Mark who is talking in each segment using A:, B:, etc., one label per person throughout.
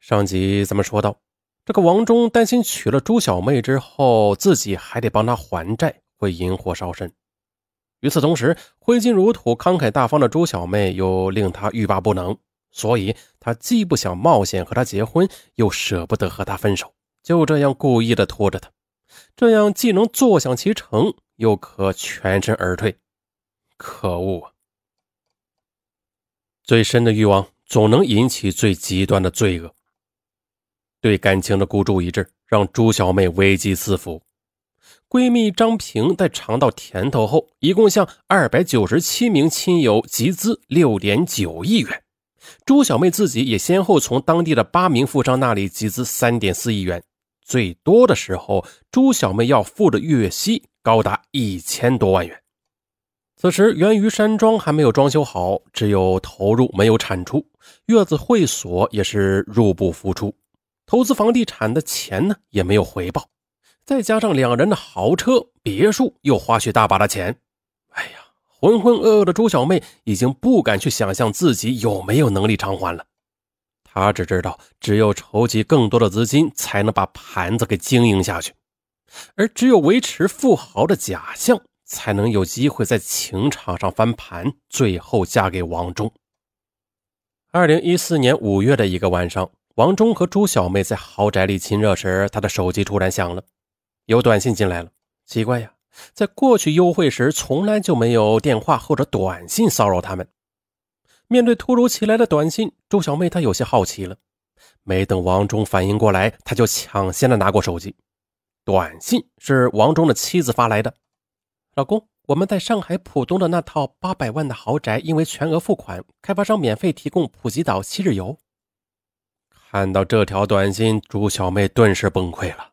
A: 上集咱们说到，这个王忠担心娶了朱小妹之后，自己还得帮他还债，会引火烧身。与此同时，挥金如土、慷慨大方的朱小妹又令他欲罢不能，所以他既不想冒险和她结婚，又舍不得和她分手，就这样故意的拖着她，这样既能坐享其成，又可全身而退。可恶啊！最深的欲望总能引起最极端的罪恶。对感情的孤注一掷，让朱小妹危机四伏。闺蜜张平在尝到甜头后，一共向二百九十七名亲友集资六点九亿元。朱小妹自己也先后从当地的八名富商那里集资三点四亿元。最多的时候，朱小妹要付的月息高达一千多万元。此时，源于山庄还没有装修好，只有投入没有产出；月子会所也是入不敷出。投资房地产的钱呢也没有回报，再加上两人的豪车别墅又花去大把的钱，哎呀，浑浑噩噩的朱小妹已经不敢去想象自己有没有能力偿还了。她只知道，只有筹集更多的资金，才能把盘子给经营下去，而只有维持富豪的假象，才能有机会在情场上翻盘，最后嫁给王忠。二零一四年五月的一个晚上。王忠和朱小妹在豪宅里亲热时，他的手机突然响了，有短信进来了。奇怪呀，在过去幽会时，从来就没有电话或者短信骚扰他们。面对突如其来的短信，朱小妹她有些好奇了。没等王忠反应过来，他就抢先的拿过手机。短信是王忠的妻子发来的：“老公，我们在上海浦东的那套八百万的豪宅，因为全额付款，开发商免费提供普吉岛七日游。”看到这条短信，朱小妹顿时崩溃了。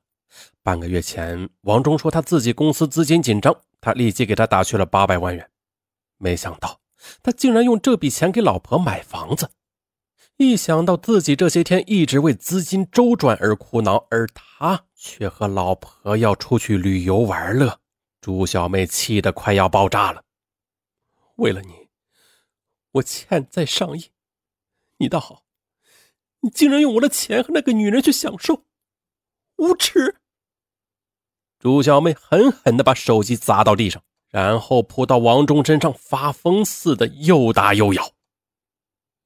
A: 半个月前，王忠说他自己公司资金紧张，他立即给他打去了八百万元。没想到他竟然用这笔钱给老婆买房子。一想到自己这些天一直为资金周转而苦恼，而他却和老婆要出去旅游玩乐，朱小妹气得快要爆炸了。为了你，我欠债上亿，你倒好。你竟然用我的钱和那个女人去享受，无耻！朱小妹狠狠地把手机砸到地上，然后扑到王忠身上，发疯似的又打又咬。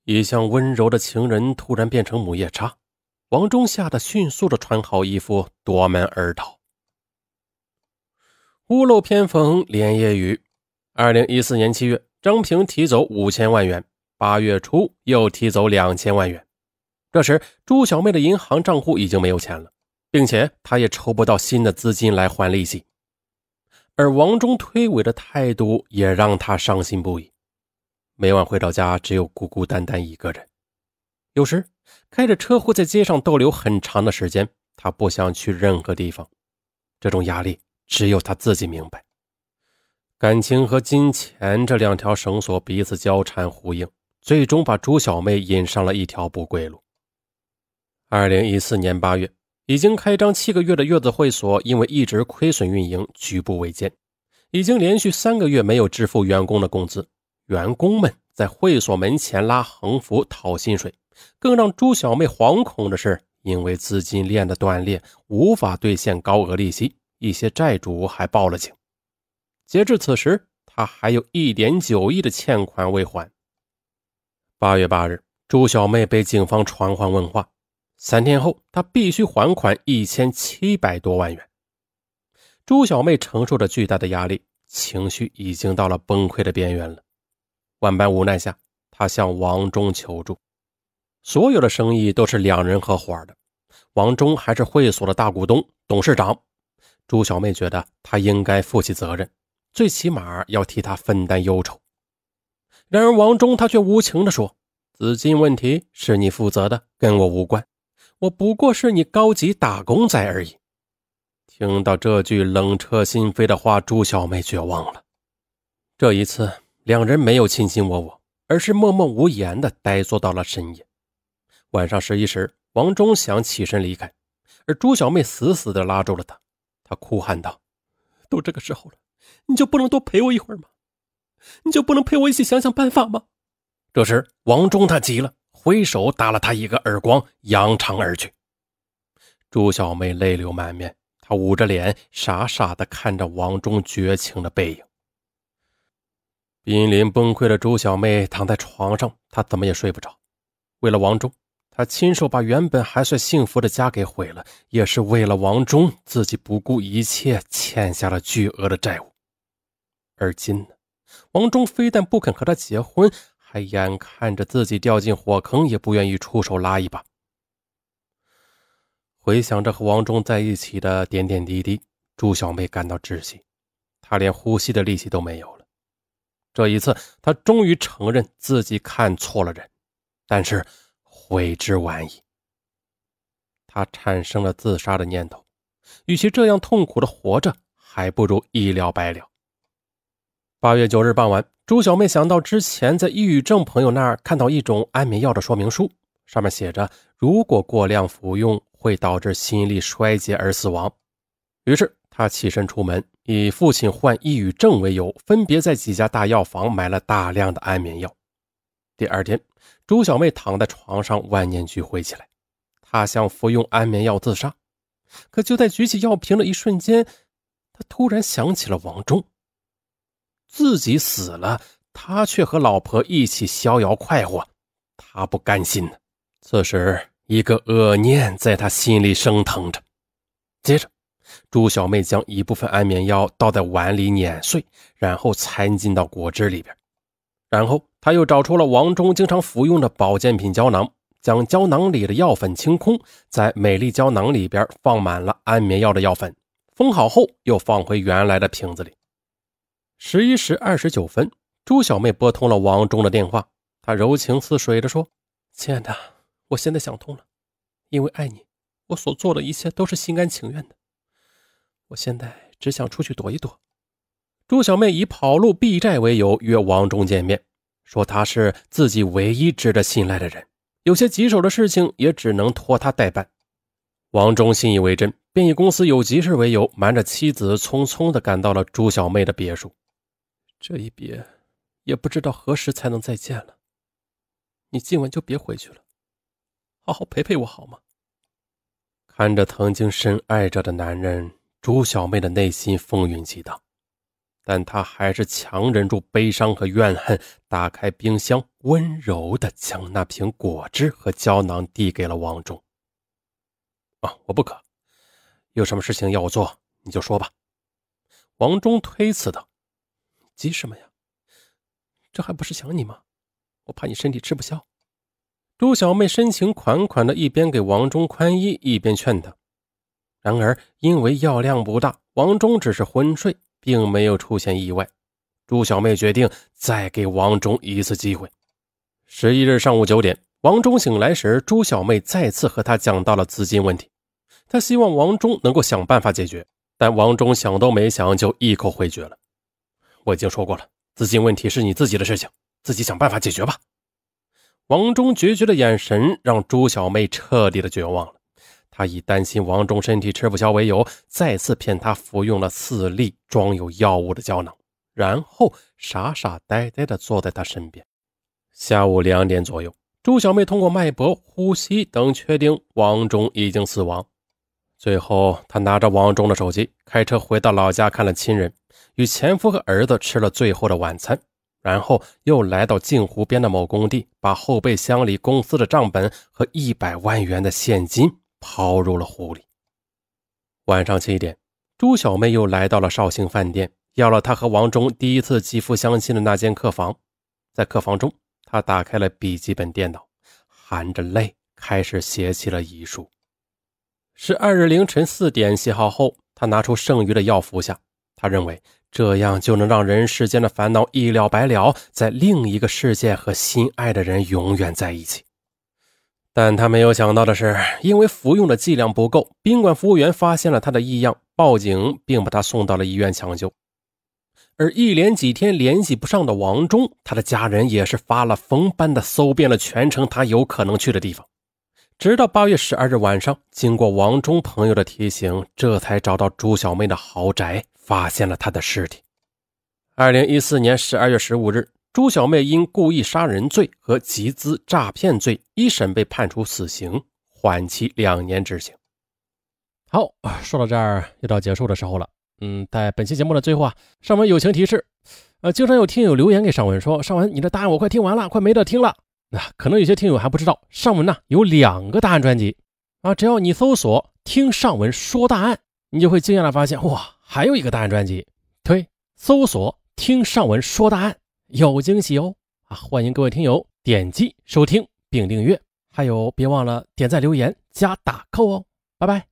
A: 一向温柔的情人突然变成母夜叉，王忠吓得迅速的穿好衣服，夺门而逃。屋漏偏逢连夜雨，二零一四年七月，张平提走五千万元，八月初又提走两千万元。这时，朱小妹的银行账户已经没有钱了，并且她也筹不到新的资金来还利息。而王忠推诿的态度也让她伤心不已。每晚回到家，只有孤孤单单一个人。有时开着车会在街上逗留很长的时间，他不想去任何地方。这种压力只有他自己明白。感情和金钱这两条绳索彼此交缠呼应，最终把朱小妹引上了一条不归路。二零一四年八月，已经开张七个月的月子会所，因为一直亏损运营，举步维艰，已经连续三个月没有支付员工的工资，员工们在会所门前拉横幅讨薪水。更让朱小妹惶恐的是，因为资金链的断裂，无法兑现高额利息，一些债主还报了警。截至此时，他还有一点九亿的欠款未还。八月八日，朱小妹被警方传唤问话。三天后，他必须还款一千七百多万元。朱小妹承受着巨大的压力，情绪已经到了崩溃的边缘了。万般无奈下，她向王忠求助。所有的生意都是两人合伙的，王忠还是会所的大股东、董事长。朱小妹觉得他应该负起责任，最起码要替他分担忧愁。然而，王忠他却无情地说：“资金问题是你负责的，跟我无关。”我不过是你高级打工仔而已。听到这句冷彻心扉的话，朱小妹绝望了。这一次，两人没有卿卿我我，而是默默无言的呆坐到了深夜。晚上十一时，王忠想起身离开，而朱小妹死死的拉住了他。他哭喊道：“都这个时候了，你就不能多陪我一会儿吗？你就不能陪我一起想想办法吗？”这时，王忠他急了。挥手打了他一个耳光，扬长而去。朱小妹泪流满面，她捂着脸，傻傻的看着王忠绝情的背影。濒临崩溃的朱小妹躺在床上，她怎么也睡不着。为了王忠，她亲手把原本还算幸福的家给毁了；也是为了王忠，自己不顾一切欠下了巨额的债务。而今呢，王忠非但不肯和她结婚，还眼看着自己掉进火坑，也不愿意出手拉一把。回想着和王忠在一起的点点滴滴，朱小妹感到窒息，她连呼吸的力气都没有了。这一次，他终于承认自己看错了人，但是悔之晚矣。他产生了自杀的念头，与其这样痛苦的活着，还不如一了百了。八月九日傍晚，朱小妹想到之前在抑郁症朋友那儿看到一种安眠药的说明书，上面写着如果过量服用会导致心力衰竭而死亡，于是她起身出门。以父亲患抑郁症为由，分别在几家大药房买了大量的安眠药。第二天，朱小妹躺在床上万念俱灰起来，她想服用安眠药自杀，可就在举起药瓶的一瞬间，她突然想起了王忠。自己死了，他却和老婆一起逍遥快活，他不甘心呢。此时，一个恶念在他心里升腾着，接着。朱小妹将一部分安眠药倒在碗里碾碎，然后掺进到果汁里边。然后他又找出了王忠经常服用的保健品胶囊，将胶囊里的药粉清空，在美丽胶囊里边放满了安眠药的药粉，封好后又放回原来的瓶子里。十一时二十九分，朱小妹拨通了王忠的电话，她柔情似水地说：“亲爱的，我现在想通了，因为爱你，我所做的一切都是心甘情愿的。”我现在只想出去躲一躲。朱小妹以跑路避债为由约王忠见面，说他是自己唯一值得信赖的人，有些棘手的事情也只能托他代办。王忠信以为真，便以公司有急事为由，瞒着妻子匆匆地赶到了朱小妹的别墅。这一别，也不知道何时才能再见了。你今晚就别回去了，好好陪陪我好吗？看着曾经深爱着的男人。朱小妹的内心风云激荡，但她还是强忍住悲伤和怨恨，打开冰箱，温柔的将那瓶果汁和胶囊递给了王忠。啊，我不渴，有什么事情要我做，你就说吧。王忠推辞道：“急什么呀？这还不是想你吗？我怕你身体吃不消。”朱小妹深情款款的，一边给王忠宽衣，一边劝他。然而，因为药量不大，王忠只是昏睡，并没有出现意外。朱小妹决定再给王忠一次机会。十一日上午九点，王忠醒来时，朱小妹再次和他讲到了资金问题。他希望王忠能够想办法解决，但王忠想都没想就一口回绝了：“我已经说过了，资金问题是你自己的事情，自己想办法解决吧。”王忠决绝的眼神让朱小妹彻底的绝望了。她以担心王忠身体吃不消为由，再次骗他服用了四粒装有药物的胶囊，然后傻傻呆呆地坐在他身边。下午两点左右，朱小妹通过脉搏、呼吸等确定王忠已经死亡。最后，她拿着王忠的手机，开车回到老家看了亲人，与前夫和儿子吃了最后的晚餐，然后又来到镜湖边的某工地，把后备箱里公司的账本和一百万元的现金。抛入了湖里。晚上七点，朱小妹又来到了绍兴饭店，要了她和王忠第一次肌肤相亲的那间客房。在客房中，她打开了笔记本电脑，含着泪开始写起了遗书。十二日凌晨四点写好后，她拿出剩余的药服下。他认为这样就能让人世间的烦恼一了百了，在另一个世界和心爱的人永远在一起。但他没有想到的是，因为服用的剂量不够，宾馆服务员发现了他的异样，报警并把他送到了医院抢救。而一连几天联系不上的王忠，他的家人也是发了疯般的搜遍了全城他有可能去的地方，直到八月十二日晚上，经过王忠朋友的提醒，这才找到朱小妹的豪宅，发现了他的尸体。二零一四年十二月十五日，朱小妹因故意杀人罪和集资诈骗罪一审被判处死刑，缓期两年执行。
B: 好，说到这儿又到结束的时候了。嗯，在本期节目的最后啊，尚文友情提示，呃，经常有听友留言给尚文说：“尚文，你的答案我快听完了，快没得听了。”那可能有些听友还不知道，尚文呢有两个答案专辑啊，只要你搜索“听尚文说答案”，你就会惊讶的发现，哇，还有一个答案专辑。推搜索“听上文说答案”，有惊喜哦！啊，欢迎各位听友点击收听并订阅，还有别忘了点赞、留言、加打扣哦！拜拜。